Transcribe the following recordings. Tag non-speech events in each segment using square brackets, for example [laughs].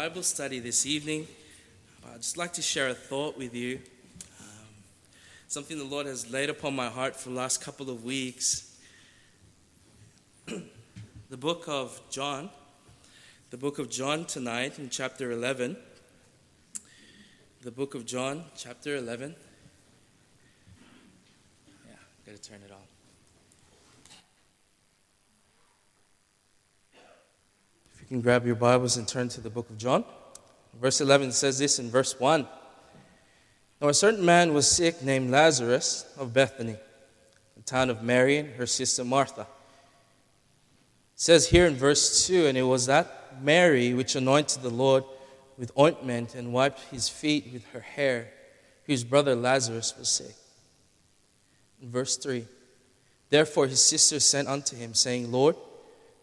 Bible study this evening. I'd just like to share a thought with you. Um, something the Lord has laid upon my heart for the last couple of weeks. [clears throat] the book of John, the book of John tonight in chapter 11. The book of John, chapter 11. Yeah, gotta turn it on. Can grab your Bibles and turn to the book of John. Verse 11 says this in verse 1. Now, a certain man was sick named Lazarus of Bethany, the town of Mary and her sister Martha. It says here in verse 2 And it was that Mary which anointed the Lord with ointment and wiped his feet with her hair, whose brother Lazarus was sick. In verse 3 Therefore his sister sent unto him, saying, Lord,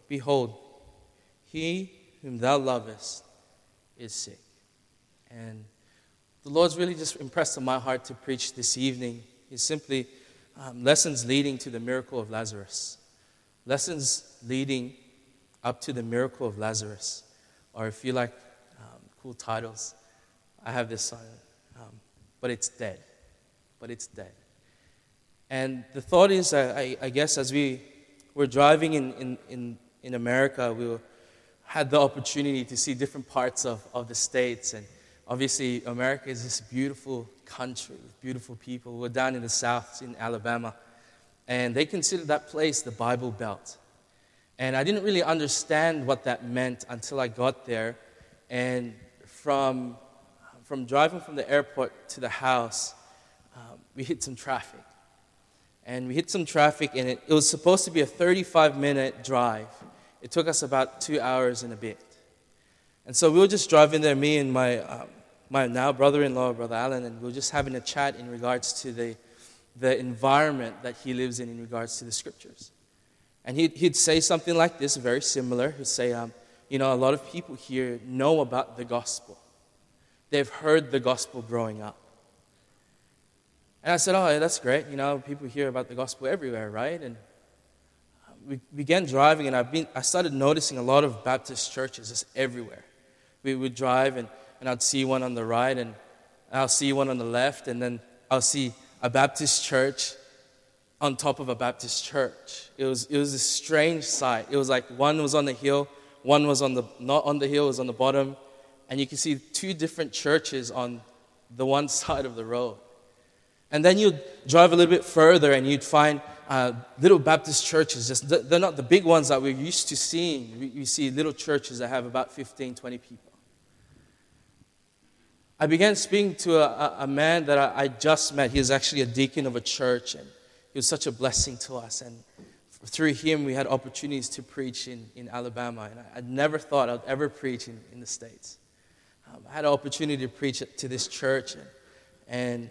behold, he whom thou lovest is sick. And the Lord's really just impressed on my heart to preach this evening is simply um, lessons leading to the miracle of Lazarus. Lessons leading up to the miracle of Lazarus. Or if you like um, cool titles, I have this on, um, but it's dead. But it's dead. And the thought is, I, I guess, as we were driving in, in, in, in America, we were had the opportunity to see different parts of, of the states. And obviously, America is this beautiful country with beautiful people. We're down in the south, in Alabama. And they consider that place the Bible Belt. And I didn't really understand what that meant until I got there. And from, from driving from the airport to the house, um, we hit some traffic. And we hit some traffic, and it, it was supposed to be a 35 minute drive. It took us about two hours and a bit. And so we were just driving there, me and my, um, my now brother in law, Brother Alan, and we were just having a chat in regards to the, the environment that he lives in in regards to the scriptures. And he'd, he'd say something like this, very similar. He'd say, um, You know, a lot of people here know about the gospel, they've heard the gospel growing up. And I said, Oh, that's great. You know, people hear about the gospel everywhere, right? And we began driving, and I've been, I started noticing a lot of Baptist churches just everywhere. We would drive, and, and I'd see one on the right, and I'll see one on the left, and then I'll see a Baptist church on top of a Baptist church. It was, it was a strange sight. It was like one was on the hill, one was on the, not on the hill, was on the bottom, and you can see two different churches on the one [laughs] side of the road. And then you'd drive a little bit further, and you'd find uh, little Baptist churches, just they're not the big ones that we're used to seeing. We, we see little churches that have about 15, 20 people. I began speaking to a, a man that I, I, just met. He was actually a deacon of a church, and he was such a blessing to us. And through him, we had opportunities to preach in, in Alabama. And I, I never thought I'd ever preach in, in the States. Um, I had an opportunity to preach to this church, and, and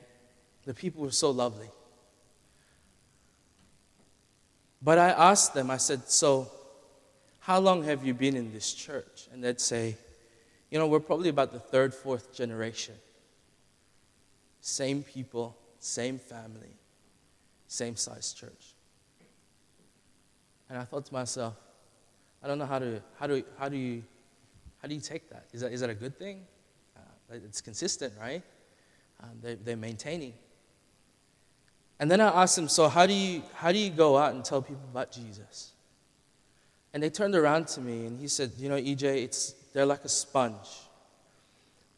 the people were so lovely. But I asked them, I said, So, how long have you been in this church? And they'd say, You know, we're probably about the third, fourth generation. Same people, same family, same size church. And I thought to myself, I don't know how to, how do, how do you, how do you take that? Is that, is that a good thing? Uh, it's consistent, right? Um, they, they're maintaining. And then I asked them, So, how do, you, how do you go out and tell people about Jesus? And they turned around to me and he said, You know, EJ, it's, they're like a sponge.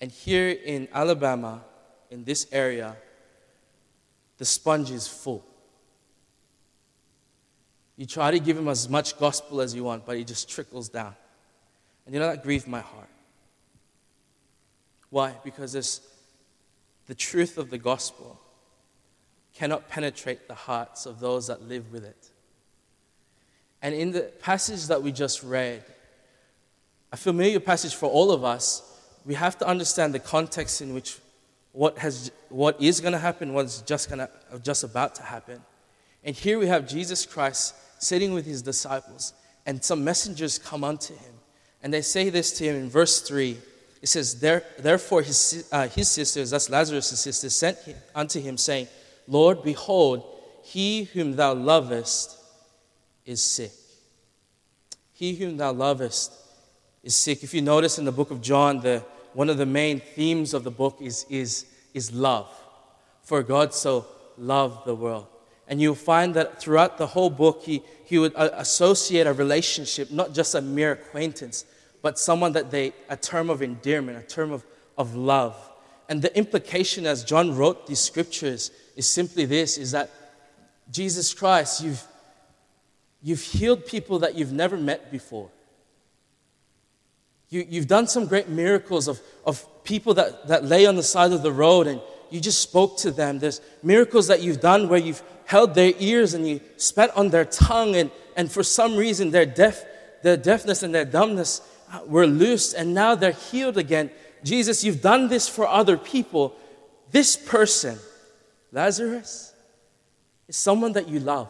And here in Alabama, in this area, the sponge is full. You try to give him as much gospel as you want, but it just trickles down. And you know, that grieved my heart. Why? Because there's the truth of the gospel cannot penetrate the hearts of those that live with it. And in the passage that we just read, a familiar passage for all of us, we have to understand the context in which what, has, what is going to happen, what's just, gonna, just about to happen. And here we have Jesus Christ sitting with his disciples, and some messengers come unto him. And they say this to him in verse 3. It says, Therefore his, uh, his sisters, that's Lazarus' sisters, sent him, unto him, saying, Lord, behold, he whom thou lovest is sick. He whom thou lovest is sick. If you notice in the book of John, the, one of the main themes of the book is, is, is love. For God so loved the world. And you'll find that throughout the whole book, he, he would uh, associate a relationship, not just a mere acquaintance, but someone that they, a term of endearment, a term of, of love. And the implication as John wrote these scriptures is simply this is that Jesus Christ, you've, you've healed people that you've never met before. You, you've done some great miracles of, of people that, that lay on the side of the road and you just spoke to them. There's miracles that you've done where you've held their ears and you spat on their tongue, and, and for some reason their deaf, their deafness and their dumbness uh, were loosed, and now they're healed again. Jesus, you've done this for other people. This person, Lazarus, is someone that you love.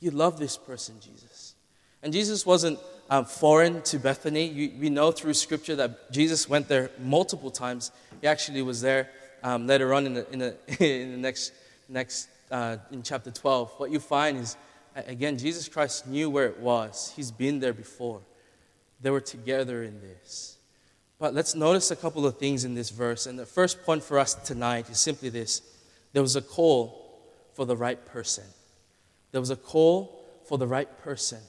You love this person, Jesus. And Jesus wasn't um, foreign to Bethany. You, we know through scripture that Jesus went there multiple times. He actually was there um, later on in the, in the, [laughs] in the next, next uh, in chapter 12. What you find is, again, Jesus Christ knew where it was. He's been there before. They were together in this. But let's notice a couple of things in this verse. And the first point for us tonight is simply this there was a call for the right person. There was a call for the right person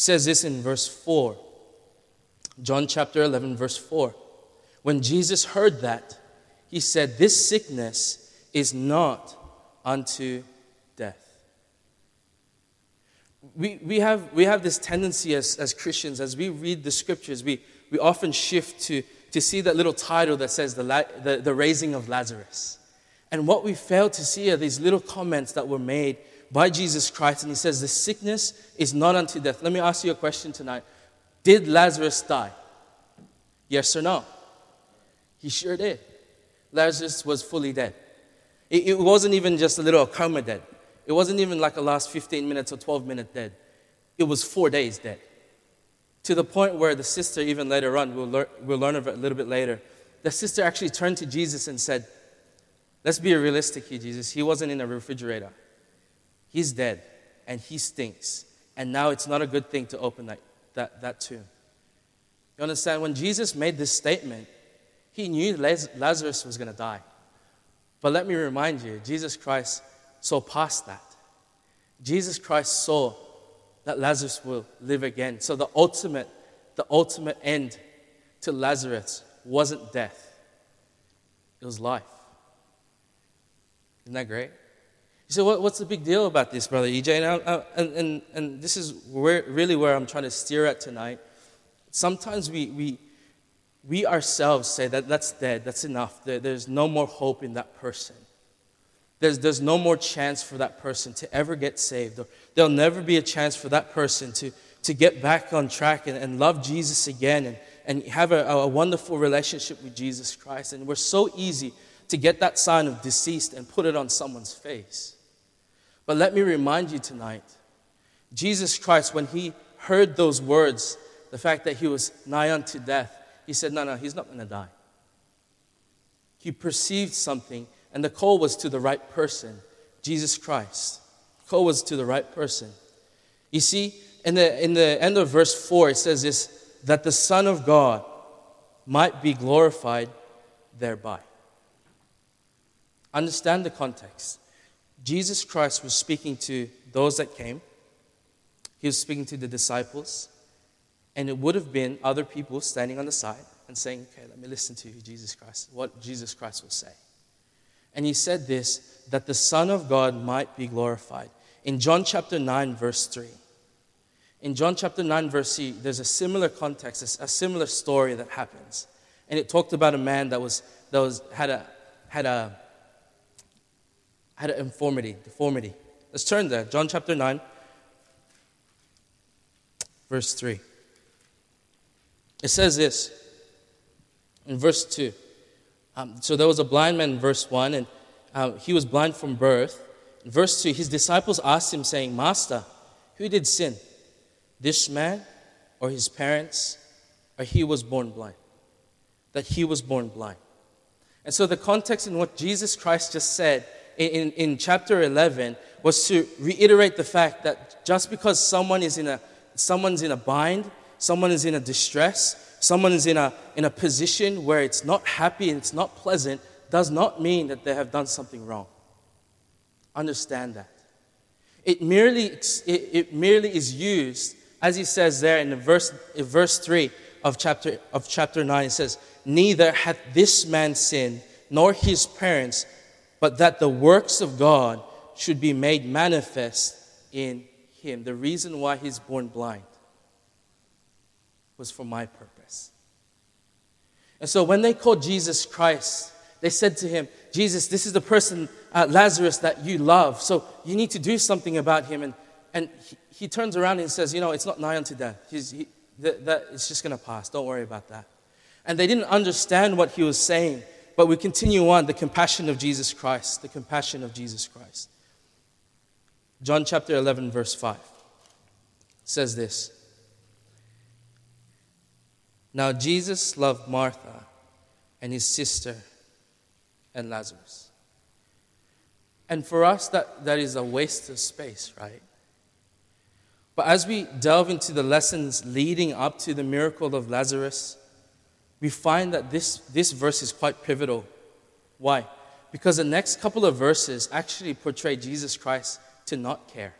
says this in verse 4. John chapter 11, verse 4. When Jesus heard that, he said, This sickness is not unto death. We, we, have, we have this tendency as, as Christians, as we read the scriptures, we, we often shift to, to see that little title that says the, the, the raising of Lazarus. And what we fail to see are these little comments that were made by Jesus Christ, and he says, The sickness is not unto death. Let me ask you a question tonight Did Lazarus die? Yes or no? He sure did. Lazarus was fully dead. It, it wasn't even just a little coma dead, it wasn't even like a last 15 minutes or 12 minute dead. It was four days dead. To the point where the sister, even later on, we'll learn, we'll learn of it a little bit later, the sister actually turned to Jesus and said, Let's be realistic here, Jesus. He wasn't in a refrigerator. He's dead and he stinks. And now it's not a good thing to open that, that, that tomb. You understand? When Jesus made this statement, he knew Lazarus was going to die. But let me remind you, Jesus Christ saw past that. Jesus Christ saw that Lazarus will live again. So the ultimate, the ultimate end to Lazarus wasn't death, it was life. Isn't that great? You say, what, what's the big deal about this, Brother EJ? And, I, and, and, and this is where, really where I'm trying to steer at tonight. Sometimes we, we, we ourselves say that that's dead, that's enough. There, there's no more hope in that person. There's, there's no more chance for that person to ever get saved. Or there'll never be a chance for that person to, to get back on track and, and love Jesus again and, and have a, a wonderful relationship with Jesus Christ. And we're so easy to get that sign of deceased and put it on someone's face. But let me remind you tonight Jesus Christ, when he heard those words, the fact that he was nigh unto death, he said, No, no, he's not going to die. He perceived something, and the call was to the right person Jesus Christ. The call was to the right person. You see, in the, in the end of verse 4, it says this that the Son of God might be glorified thereby. Understand the context. Jesus Christ was speaking to those that came, he was speaking to the disciples, and it would have been other people standing on the side and saying, Okay, let me listen to you, Jesus Christ, what Jesus Christ will say. And he said this that the Son of God might be glorified. In John chapter 9, verse 3. In John chapter 9, verse 3, there's a similar context, a similar story that happens. And it talked about a man that, was, that was, had, a, had a had an infirmity, deformity. Let's turn there. John chapter 9, verse 3. It says this in verse 2. Um, so there was a blind man in verse 1, and uh, he was blind from birth. In verse 2, his disciples asked him, saying, Master, who did sin? This man or his parents, or he was born blind? That he was born blind. And so the context in what Jesus Christ just said in, in chapter 11 was to reiterate the fact that just because someone is in a, someone's in a bind, someone is in a distress, someone is in a, in a position where it's not happy and it's not pleasant, does not mean that they have done something wrong. Understand that. It merely, it, it merely is used, as he says there in, the verse, in verse 3 of chapter, of chapter 9, it says, Neither hath this man sinned, nor his parents, but that the works of God should be made manifest in him. The reason why he's born blind was for my purpose. And so when they called Jesus Christ, they said to him, Jesus, this is the person, uh, Lazarus, that you love. So you need to do something about him. And, and he, he turns around and says, You know, it's not nigh unto death. He's, he, that, that, it's just going to pass. Don't worry about that. And they didn't understand what he was saying. But we continue on the compassion of Jesus Christ, the compassion of Jesus Christ. John chapter 11, verse 5 says this Now Jesus loved Martha and his sister and Lazarus. And for us, that, that is a waste of space, right? But as we delve into the lessons leading up to the miracle of Lazarus, we find that this, this verse is quite pivotal. Why? Because the next couple of verses actually portray Jesus Christ to not care.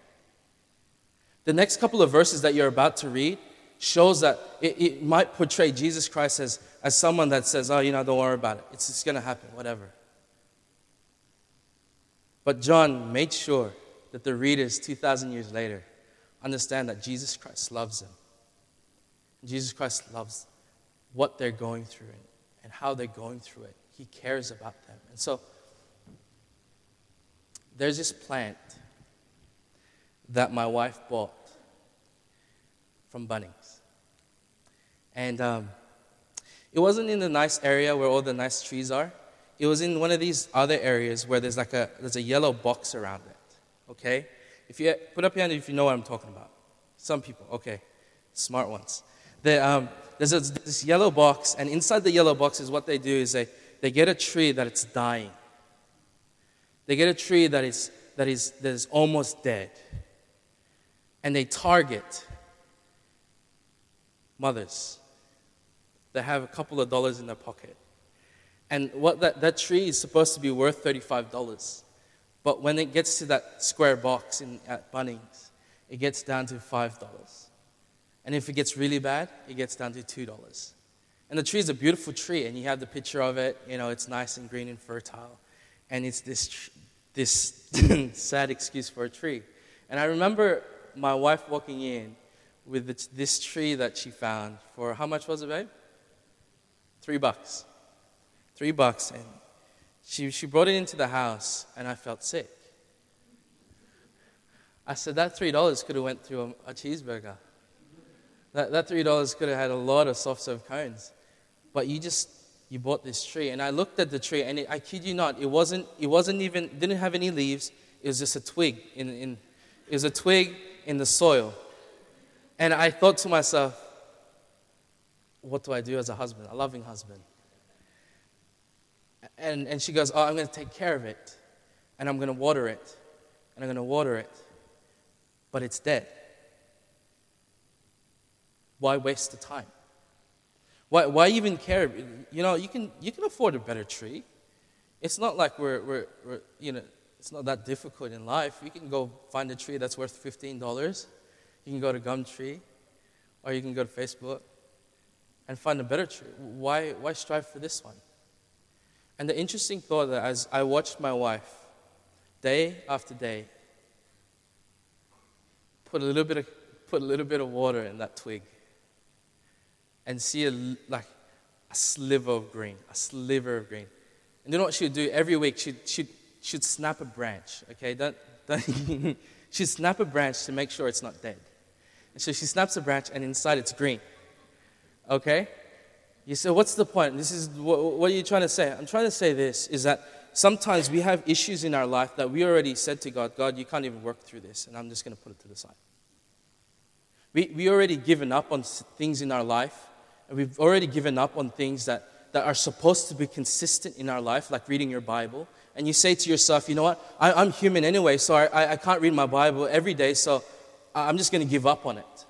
The next couple of verses that you're about to read shows that it, it might portray Jesus Christ as, as someone that says, oh, you know, don't worry about it. It's just going to happen, whatever. But John made sure that the readers 2,000 years later understand that Jesus Christ loves them. Jesus Christ loves what they're going through and, and how they're going through it. He cares about them. And so there's this plant that my wife bought from Bunnings. And um, it wasn't in the nice area where all the nice trees are. It was in one of these other areas where there's like a there's a yellow box around it. Okay? If you put up your hand if you know what I'm talking about. Some people, okay, smart ones. Um, there's a, this yellow box, and inside the yellow box is what they do is they, they get a tree that it's dying. They get a tree that is, that is, that is almost dead. And they target mothers that have a couple of dollars in their pocket. And what that, that tree is supposed to be worth $35. But when it gets to that square box in, at Bunnings, it gets down to $5. And if it gets really bad, it gets down to $2. And the tree is a beautiful tree, and you have the picture of it. You know, it's nice and green and fertile. And it's this, this [laughs] sad excuse for a tree. And I remember my wife walking in with this tree that she found for how much was it, babe? Three bucks. Three bucks. And she, she brought it into the house, and I felt sick. I said, that $3 could have went through a, a cheeseburger. That, that $3 could have had a lot of soft serve cones. But you just, you bought this tree. And I looked at the tree, and it, I kid you not, it wasn't, it wasn't even, didn't have any leaves. It was just a twig. In, in, it was a twig in the soil. And I thought to myself, what do I do as a husband, a loving husband? And, and she goes, Oh, I'm going to take care of it. And I'm going to water it. And I'm going to water it. But it's dead. Why waste the time? Why, why even care? You know, you can, you can afford a better tree. It's not like we're, we're, we're, you know, it's not that difficult in life. You can go find a tree that's worth $15. You can go to Gumtree, or you can go to Facebook and find a better tree. Why, why strive for this one? And the interesting thought that as I watched my wife day after day put a little bit of, put a little bit of water in that twig and see a, like a sliver of green, a sliver of green. And you know what she'd do every week? She'd, she'd, she'd snap a branch, okay? Don't, don't [laughs] she'd snap a branch to make sure it's not dead. And so she snaps a branch, and inside it's green, okay? You say, what's the point? This is what, what are you trying to say? I'm trying to say this is that sometimes we have issues in our life that we already said to God, God, you can't even work through this, and I'm just going to put it to the side. We, we already given up on things in our life and we've already given up on things that, that are supposed to be consistent in our life, like reading your Bible, and you say to yourself, you know what, I, am human anyway, so I, I can't read my Bible every day, so I'm just going to give up on it.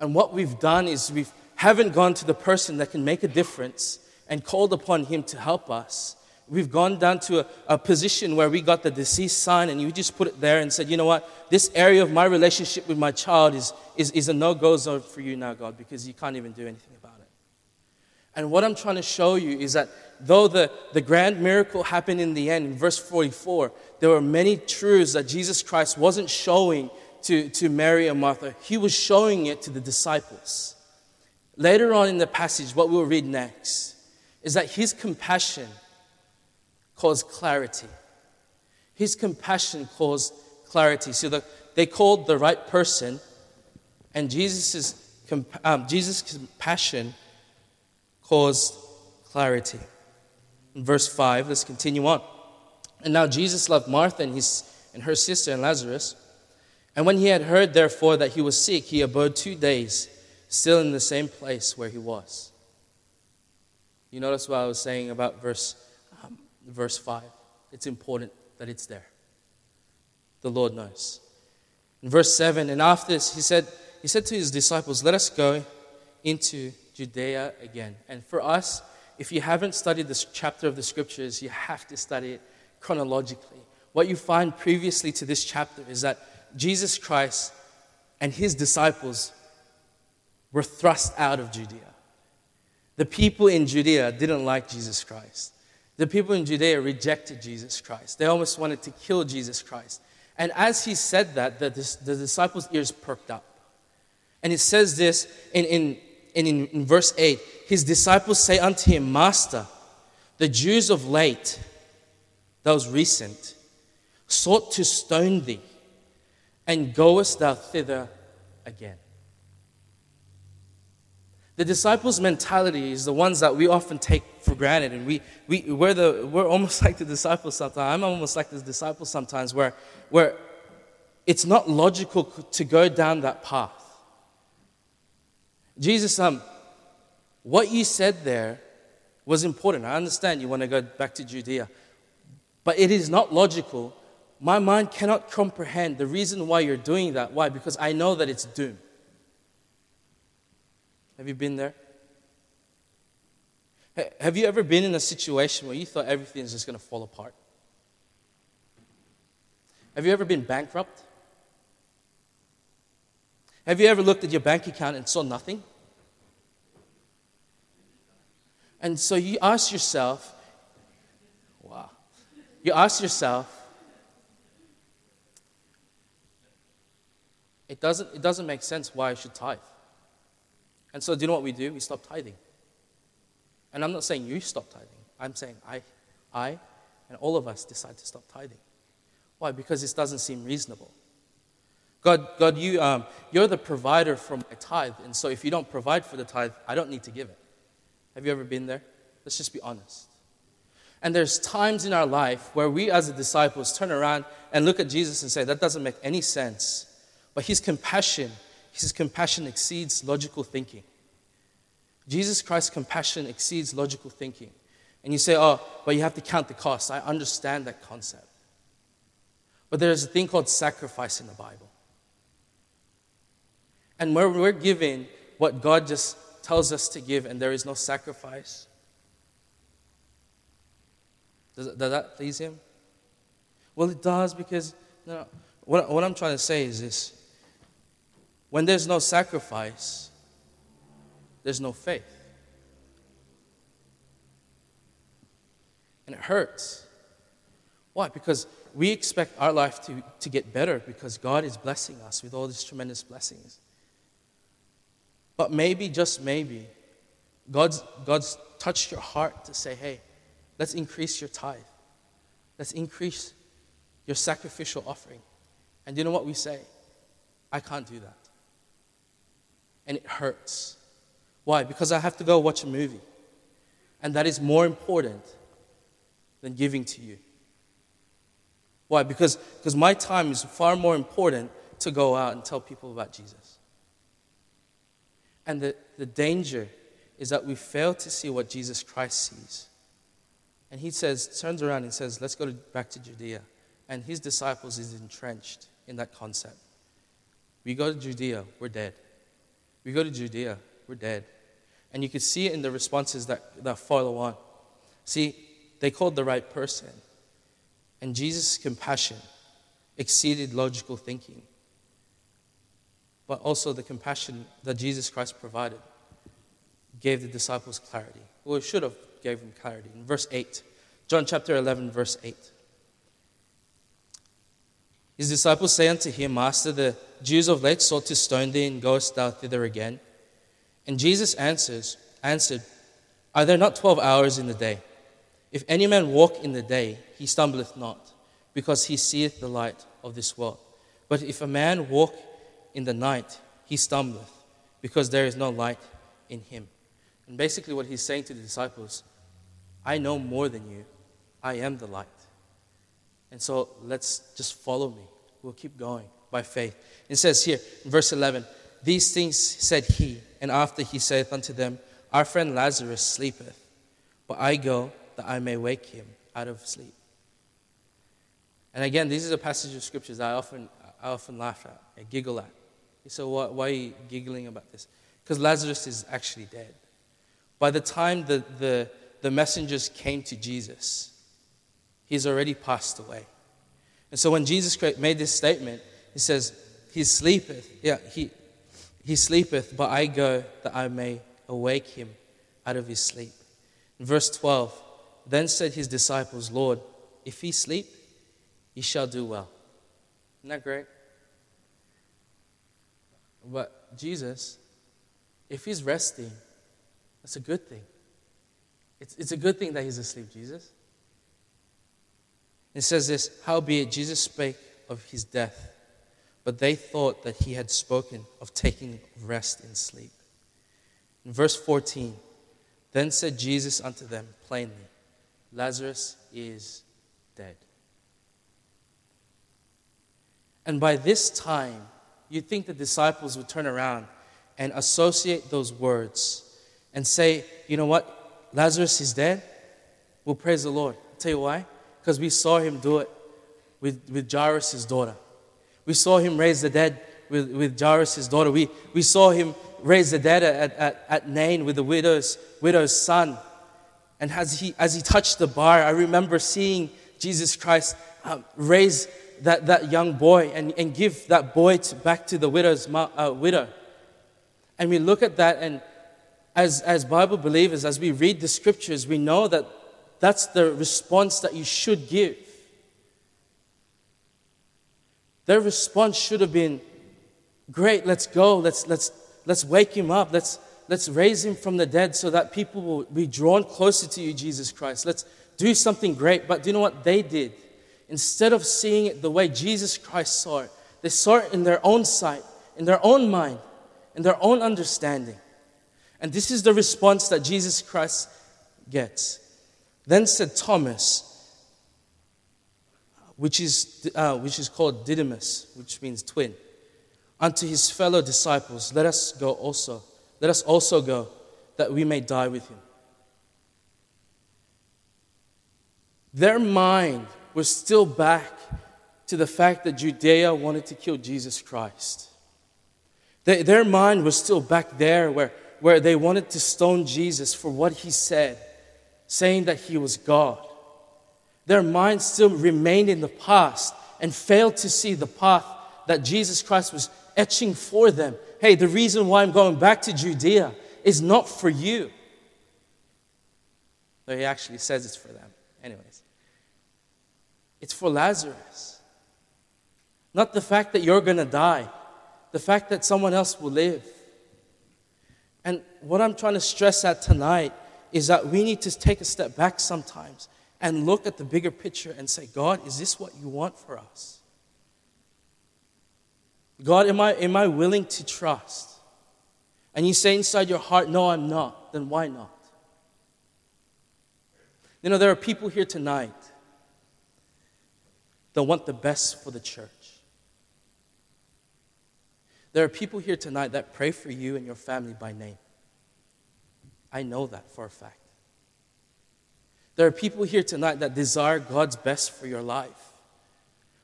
And what we've done is we haven't gone to the person that can make a difference and called upon him to help us. We've gone down to a, a, position where we got the deceased sign and you just put it there and said, you know what, this area of my relationship with my child is, is, is a no go zone for you now, God, because you can't even do anything about it. And what I'm trying to show you is that though the, the grand miracle happened in the end, in verse 44, there were many truths that Jesus Christ wasn't showing to, to Mary and Martha, he was showing it to the disciples. Later on in the passage, what we'll read next is that his compassion caused clarity. His compassion caused clarity. So the, they called the right person, and Jesus' um, Jesus' compassion caused clarity. In verse 5, let's continue on. And now Jesus loved Martha and, his, and her sister and Lazarus. And when he had heard, therefore, that he was sick, he abode two days, still in the same place where he was. You notice what I was saying about verse, um, verse 5. It's important that it's there. The Lord knows. In verse 7, and after this, he said, he said to his disciples, Let us go into Judea again. And for us, if you haven't studied this chapter of the scriptures, you have to study it chronologically. What you find previously to this chapter is that Jesus Christ and his disciples were thrust out of Judea. The people in Judea didn't like Jesus Christ. The people in Judea rejected Jesus Christ. They almost wanted to kill Jesus Christ. And as he said that, the, the disciples' ears perked up. And it says this in, in, in, in verse 8 His disciples say unto him, Master, the Jews of late, that was recent, sought to stone thee and goest thou thither again? The disciples' mentality is the ones that we often take for granted, and we, we, we're, the, we're almost [laughs] like the disciples sometimes. I'm almost like the disciples sometimes, where, where it's not logical to go down that path. Jesus, um, what you said there was important. I understand you want to go back to Judea, but it is not logical my mind cannot comprehend the reason why you're doing that. Why? Because I know that it's doom. Have you been there? Have you ever been in a situation where you thought everything is just going to fall apart? Have you ever been bankrupt? Have you ever looked at your bank account and saw nothing? And so you ask yourself, wow, you ask yourself, it doesn't, it doesn't make sense why I should tithe. And so, do you know what we do? We stop tithing. And I'm not saying you stop tithing. I'm saying I, I, and all of us decide to stop tithing. Why? Because this doesn't seem reasonable. God, God, you, um, you're the provider for my tithe, and so if you don't provide for the tithe, I don't need to give it. Have you ever been there? Let's just be honest. And there's times in our life where we, as the disciples, turn around and look at Jesus and say, That doesn't make any sense. But his compassion, his compassion exceeds logical thinking. Jesus Christ's compassion exceeds logical thinking. And you say, oh, but you have to count the cost. I understand that concept. But there's a thing called sacrifice in the Bible. And where we're giving what God just tells us to give and there is no sacrifice, does, does that please Him? Well, it does because, no, what, what I'm trying to say is this when there's no sacrifice, there's no faith. And it hurts. Why? Because we expect our life to, to get better because God is blessing us with all these tremendous blessings. But maybe, just maybe, God's, God's touched your heart to say, hey, let's increase your tithe. Let's increase your sacrificial offering. And you know what we say? I can't do that and it hurts. Why? Because I have to go watch a movie. And that is more important than giving to you. Why? Because, because my time is far more important to go out and tell people about Jesus. And the, the danger is that we fail to see what Jesus Christ sees. And he says, turns around and says, Let's go to, back to Judea. And his disciples is entrenched in that concept. We go to Judea, we're dead. We go to Judea, we're dead. And you can see it in the responses that, that follow on. See, they called the right person. And Jesus' compassion exceeded logical thinking. But also the compassion that Jesus Christ provided gave the disciples clarity. Well, it should have gave them clarity. In verse 8, John chapter 11, verse 8. His disciples say unto him, Master, the Jews of late sought to stone thee, and goest thou thither again? And Jesus answers, answered, Are there not twelve hours in the day? If any man walk in the day, he stumbleth not, because he seeth the light of this world. But if a man walk in the night, he stumbleth, because there is no light in him. And basically, what he's saying to the disciples, I know more than you. I am the light. And so let's just follow me. We'll keep going by faith. It says here in verse 11, These things said he, and after he saith unto them, Our friend Lazarus sleepeth, but I go that I may wake him out of sleep. And again, this is a passage of scriptures I often, I often laugh at, I giggle at. So why, why are you giggling about this? Because Lazarus is actually dead. By the time the, the, the messengers came to Jesus, he's already passed away. And so when Jesus made this statement, he says, He sleepeth. Yeah, he, he sleepeth, but I go that I may awake him out of his sleep. In verse 12, then said his disciples, Lord, if he sleep, he shall do well. Isn't that great? But Jesus, if he's resting, that's a good thing. It's, it's a good thing that he's asleep, Jesus. It says this Howbeit, Jesus spake of his death, but they thought that he had spoken of taking rest in sleep. In verse 14, then said Jesus unto them plainly, Lazarus is dead. And by this time, you'd think the disciples would turn around and associate those words and say, you know what, Lazarus is dead, we'll praise the Lord. I'll tell you why? Because we saw him do it with, with Jairus' daughter. We saw him raise the dead with, with Jairus' daughter. We, we saw him raise the dead at, at, at Nain with the widow's, widow's son. And as he, as he touched the bar, I remember seeing Jesus Christ um, raise that, that young boy and, and give that boy to, back to the widow's uh, widow. And we look at that and as, as Bible believers, as we read the scriptures, we know that that's the response that you should give. Their response should have been, Great, let's go, let's, let's, let's wake him up, let's, let's raise him from the dead so that people will be drawn closer to you, Jesus Christ. Let's do something great. But do you know what they did? Instead of seeing it the way Jesus Christ saw it, they saw it in their own sight, in their own mind, in their own understanding. And this is the response that Jesus Christ gets. Then said Thomas, which is, uh, which is called Didymus, which means twin, unto his fellow disciples, Let us go also. Let us also go, that we may die with him. Their mind was still back to the fact that Judea wanted to kill Jesus Christ. their mind was still back there where where they wanted to stone Jesus for what he said, saying that he was God. Their minds still remained in the past and failed to see the path that Jesus Christ was etching for them. Hey, the reason why I'm going back to Judea is not for you. Though he actually says it's for them. Anyways, it's for Lazarus. Not the fact that you're going to die, the fact that someone else will live. And what I'm trying to stress at tonight is that we need to take a step back sometimes and look at the bigger picture and say, God, is this what you want for us? God, am I, am I willing to trust? And you say inside your heart, No, I'm not, then why not? You know, there are people here tonight that want the best for the church. There are people here tonight that pray for you and your family by name. I know that for a fact. There are people here tonight that desire God's best for your life.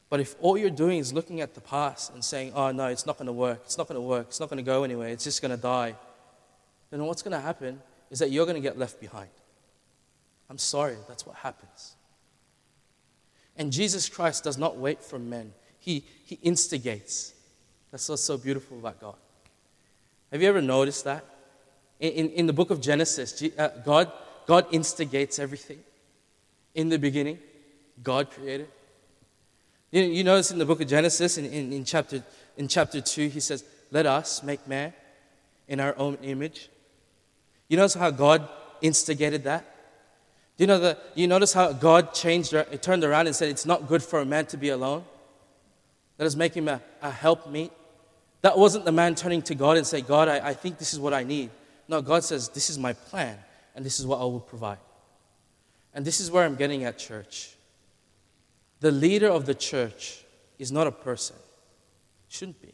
But if all you're doing is looking at the past and saying, oh no, it's not going to work, it's not going to work, it's not going to go anywhere, it's just going to die, then what's going to happen is that you're going to get left behind. I'm sorry, that's what happens. And Jesus Christ does not wait for men, He, he instigates. That's what's so beautiful about God. Have you ever noticed that? In, in, in the book of Genesis, uh, God, God instigates everything. In the beginning, God created. You, you notice in the book of Genesis, in, in, in, chapter, in chapter 2, he says, Let us make man in our own image. You notice how God instigated that? Do you, know the, you notice how God changed, it turned around and said, It's not good for a man to be alone? Let us make him a, a helpmeet. That wasn't the man turning to God and say, God, I, I think this is what I need. No, God says, This is my plan, and this is what I will provide. And this is where I'm getting at, church. The leader of the church is not a person, shouldn't be.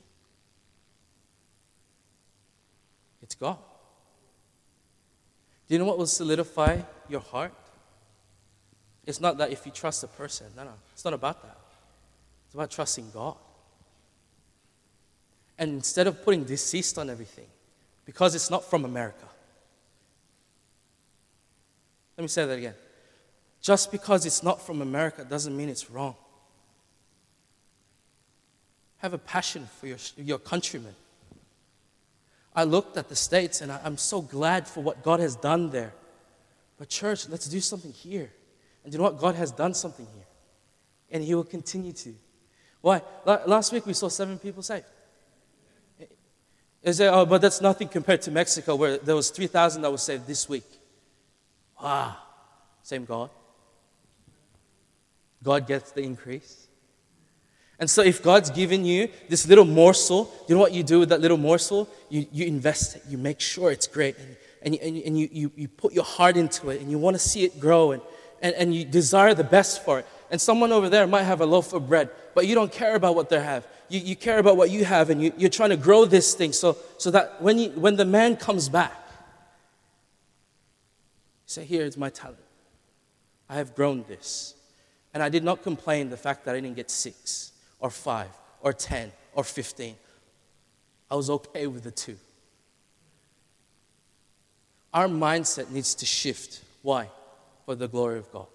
It's God. Do you know what will solidify your heart? It's not that if you trust a person. No, no. It's not about that. It's about trusting God. And instead of putting deceased on everything, because it's not from America. Let me say that again. Just because it's not from America doesn't mean it's wrong. Have a passion for your, your countrymen. I looked at the States and I, I'm so glad for what God has done there. But, church, let's do something here. And you know what? God has done something here. And He will continue to. Why? Last week we saw seven people saved. Is there, oh, but that's nothing compared to Mexico where there was 3,000 that were saved this week. Wow. Same God. God gets the increase. And so, if God's given you this little morsel, you know what you do with that little morsel? You, you invest it, you make sure it's great, and, and, and, you, you, you put your heart into it, and you want to see it grow, and, and, and you desire the best for it. And someone over there might have a loaf of bread, but you don't care about what they have you, you care about what you have and you, you're trying to grow this thing so, so that when, you, when the man comes back, say, Here is my talent. I have grown this. And I did not complain the fact that I didn't get six or five or 10 or 15. I was okay with the two. Our mindset needs to shift. Why? For the glory of God.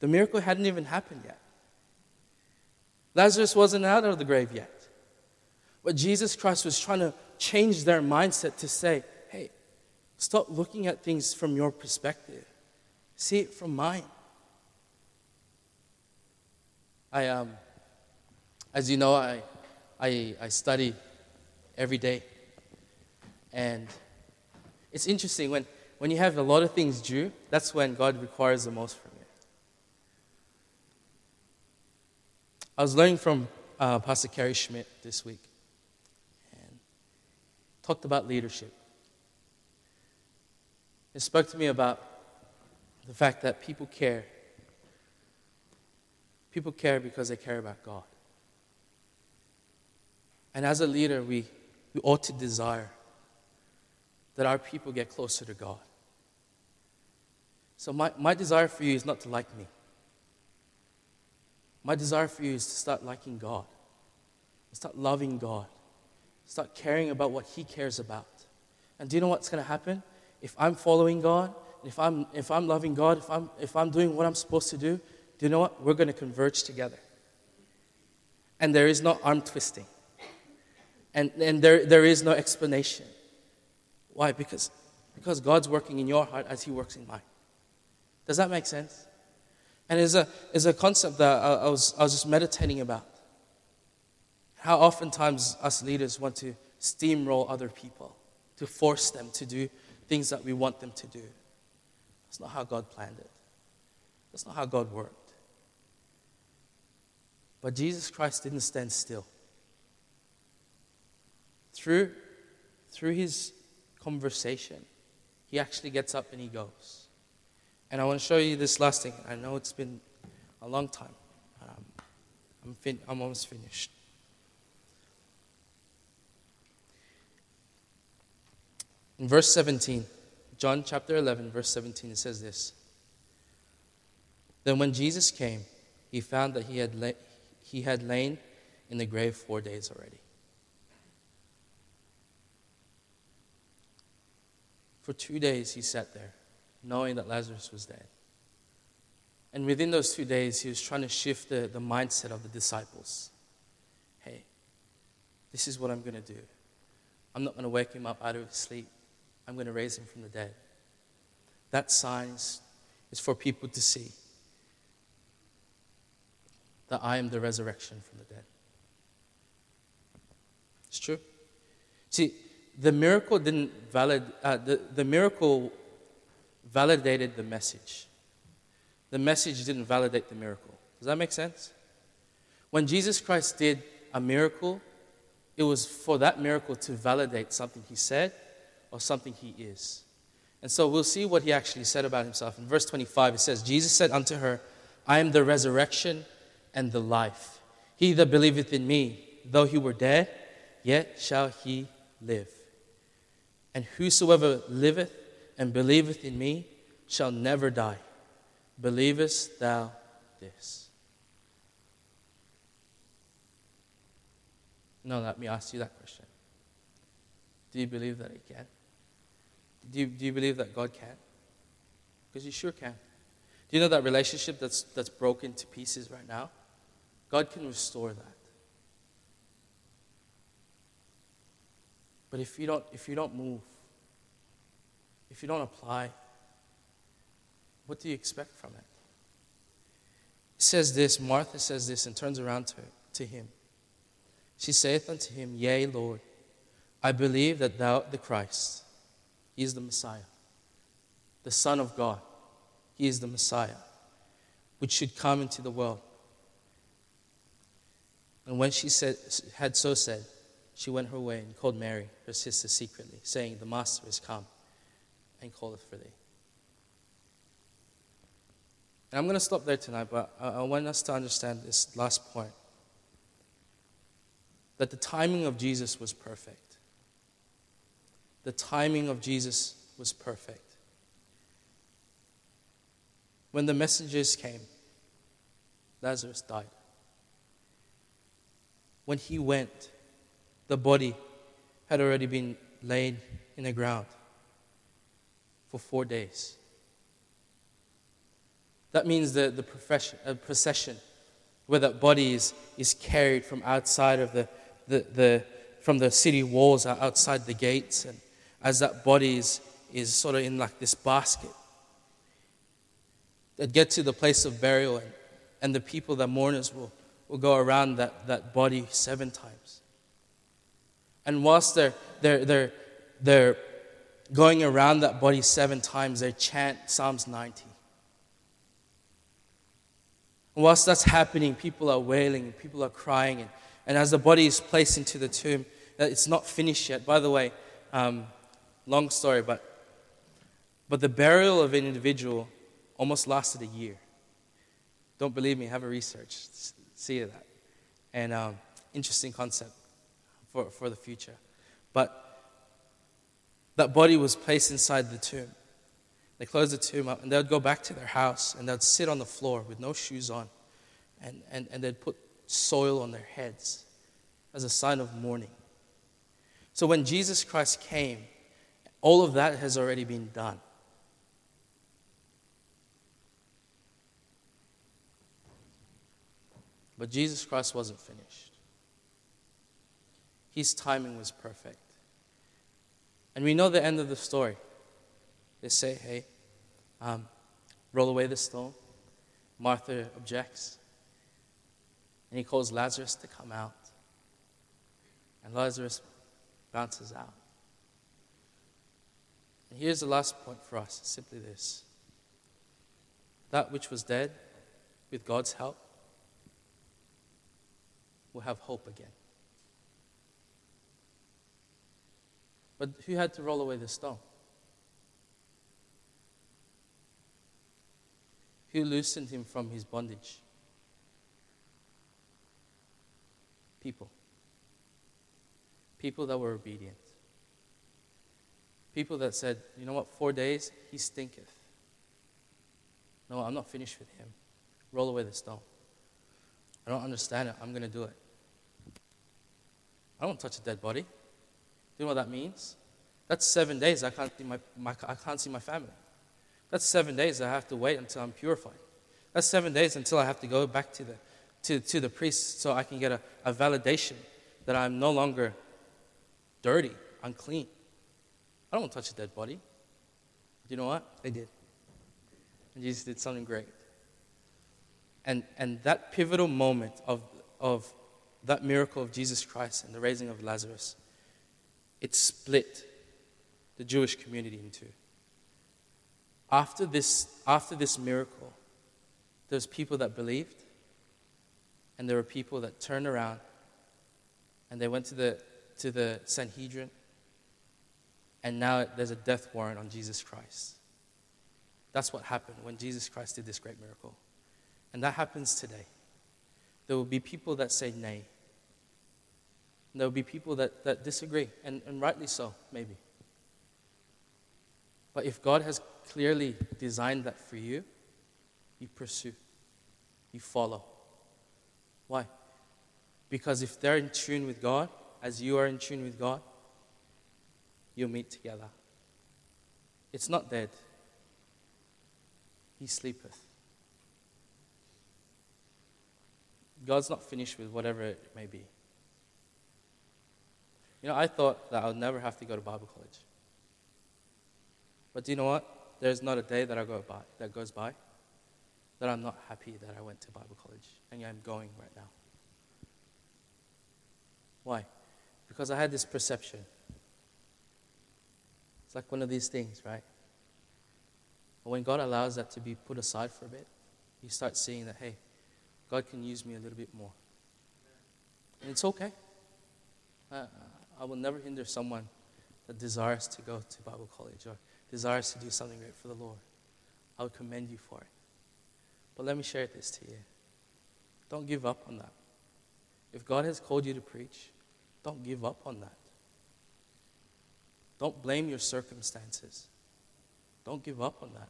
The miracle hadn't even happened yet. Lazarus wasn't out of the grave yet. But Jesus Christ was trying to change their mindset to say, stop looking at things from your perspective, see it from mine. I, um, as you know, I, I, I study every day. And it's interesting when, when you have a lot of things due, that's when God requires the most from you. I was learning from uh, Pastor Kerry Schmidt this week and talked about leadership. He spoke to me about the fact that people care. People care because they care about God. And as a leader, we, we ought to desire that our people get closer to God. So, my, my desire for you is not to like me. My desire for you is to start liking God, start loving God, start caring about what He cares about. And do you know what's going to happen? If I'm following God, if I'm, if I'm loving God, if I'm, if I'm doing what I'm supposed to do, do you know what? We're going to converge together. And there is no arm twisting. And, and there, there is no explanation. Why? Because, because God's working in your heart as He works in mine. Does that make sense? And it's a, it's a concept that I, I, was, I was just meditating about. How oftentimes us leaders want to steamroll other people, to force them to do things that we want them to do. That's not how God planned it, that's not how God worked. But Jesus Christ didn't stand still. Through, through his conversation, he actually gets up and he goes. And I want to show you this last thing. I know it's been a long time. Um, I'm, fin- I'm almost finished. In verse 17, John chapter 11, verse 17, it says this Then when Jesus came, he found that he had, he had lain in the grave four days already. For two days he sat there, knowing that Lazarus was dead. And within those two days, he was trying to shift the, the mindset of the disciples. Hey, this is what I'm going to do. I'm not going to wake him up out of his sleep. I'm going to raise him from the dead. That sign is, for people to see that I am the resurrection from the dead. It's true. See, the miracle didn't valid, uh, the, the miracle validated the message. The message didn't validate the miracle. Does that make sense? When Jesus Christ did a miracle, it was for that miracle to validate something he said or something he is. And so we'll see what he actually said about himself. In verse 25, it says, Jesus said unto her, I am the resurrection and the life. He that believeth in me, though he were dead, yet shall he live. And whosoever liveth and believeth in me shall never die. Believest thou this? No, let me ask you that question. Do you believe that He can? Do you, do you believe that God can? Because you sure can. Do you know that relationship that's, that's broken to pieces right now? God can restore that. But if you don't, if you don't move, if you don't apply, what do you expect from it? It says this, Martha says this and turns around to, to him. She saith unto him, Yea, Lord, I believe that thou the Christ. He is the Messiah, the Son of God. He is the Messiah, which should come into the world. And when she said, had so said, she went her way and called Mary, her sister, secretly, saying, The Master is come and calleth for thee. And I'm going to stop there tonight, but I, I want us to understand this last point that the timing of Jesus was perfect. The timing of Jesus was perfect. When the messengers came, Lazarus died. When he went, the body had already been laid in the ground for four days. That means the, the uh, procession, where that body is, is carried from outside of the, the, the, from the city walls outside the gates, and as that body is, is sort of in like this basket, that get to the place of burial, and, and the people, the mourners, will, will go around that, that body seven times. And whilst they're, they're, they're, they're going around that body seven times, they chant Psalms 90. And whilst that's happening, people are wailing, people are crying, and, and as the body is placed into the tomb, uh, it's not finished yet. By the way, um, long story, but, but the burial of an individual almost lasted a year. Don't believe me, have a research, see that. And um, interesting concept for, for the future. But that body was placed inside the tomb. They closed the tomb up and they would go back to their house and they'd sit on the floor with no shoes on and, and, and they'd put soil on their heads as a sign of mourning. So when Jesus Christ came, all of that has already been done. But Jesus Christ wasn't finished. His timing was perfect. And we know the end of the story. They say, hey, um, roll away the stone. Martha objects. And he calls Lazarus to come out. And Lazarus bounces out. And here's the last point for us simply this that which was dead, with God's help, will have hope again. But who had to roll away the stone? who loosened him from his bondage? People. People that were obedient. People that said, you know what, four days, he stinketh. No, I'm not finished with him. Roll away the stone. I don't understand it. I'm going to do it. I don't touch a dead body. Do you know what that means? That's seven days I can't see my, my, I can't see my family. That's seven days I have to wait until I'm purified. That's seven days until I have to go back to the, to, to the priest so I can get a, a validation that I'm no longer dirty, unclean. I don't want to touch a dead body. Do you know what? They did. And Jesus did something great. And, and that pivotal moment of, of that miracle of Jesus Christ and the raising of Lazarus, it split the Jewish community in two. After this, after this miracle, there's people that believed, and there were people that turned around and they went to the, to the Sanhedrin, and now there's a death warrant on Jesus Christ. That's what happened when Jesus Christ did this great miracle. And that happens today. There will be people that say nay. There will be people that, that disagree, and, and rightly so, maybe. But if God has clearly designed that for you, you pursue, you follow. Why? Because if they're in tune with God, as you are in tune with God, you'll meet together. It's not dead, He sleepeth. God's not finished with whatever it may be. You know, I thought that I would never have to go to Bible college. But do you know what? There's not a day that I go by that goes by that I'm not happy that I went to Bible college and I'm going right now. Why? Because I had this perception. It's like one of these things, right? But when God allows that to be put aside for a bit, you start seeing that, hey, God can use me a little bit more. And it's okay. Uh, I will never hinder someone that desires to go to Bible college or desires to do something great for the Lord. I would commend you for it. But let me share this to you. Don't give up on that. If God has called you to preach, don't give up on that. Don't blame your circumstances. Don't give up on that.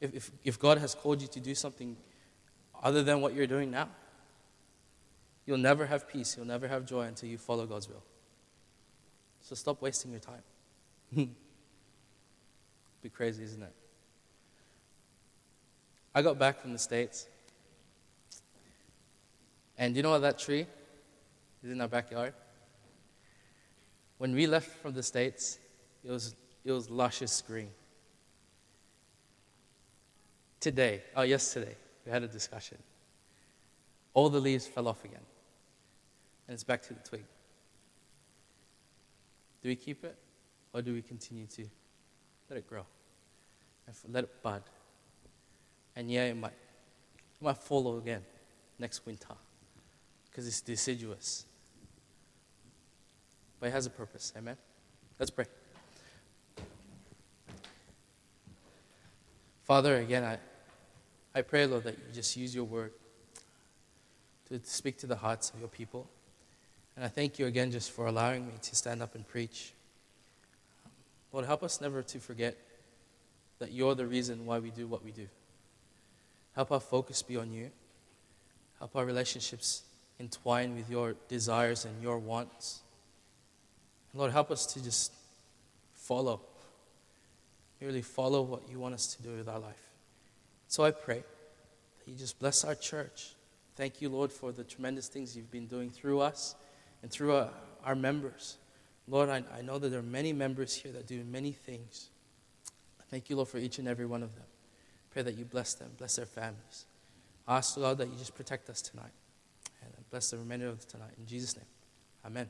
If, if, if God has called you to do something other than what you're doing now. You'll never have peace, you'll never have joy until you follow God's will. So stop wasting your time. [laughs] Be crazy, isn't it? I got back from the States. And you know what that tree is in our backyard? When we left from the States, it was, it was luscious green. Today, oh, yesterday, we had a discussion. All the leaves fell off again. And it's back to the twig. Do we keep it? Or do we continue to let it grow? And let it bud. And yeah, it might, it might follow again next winter because it's deciduous. But it has a purpose. Amen? Let's pray. Father, again, I. I pray, Lord, that you just use your word to speak to the hearts of your people. And I thank you again just for allowing me to stand up and preach. Lord, help us never to forget that you're the reason why we do what we do. Help our focus be on you. Help our relationships entwine with your desires and your wants. Lord, help us to just follow, merely follow what you want us to do with our life. So I pray that you just bless our church. Thank you, Lord, for the tremendous things you've been doing through us and through our, our members. Lord, I, I know that there are many members here that do many things. Thank you, Lord, for each and every one of them. Pray that you bless them, bless their families. I ask, Lord, that you just protect us tonight and bless the remainder of tonight. In Jesus' name, amen.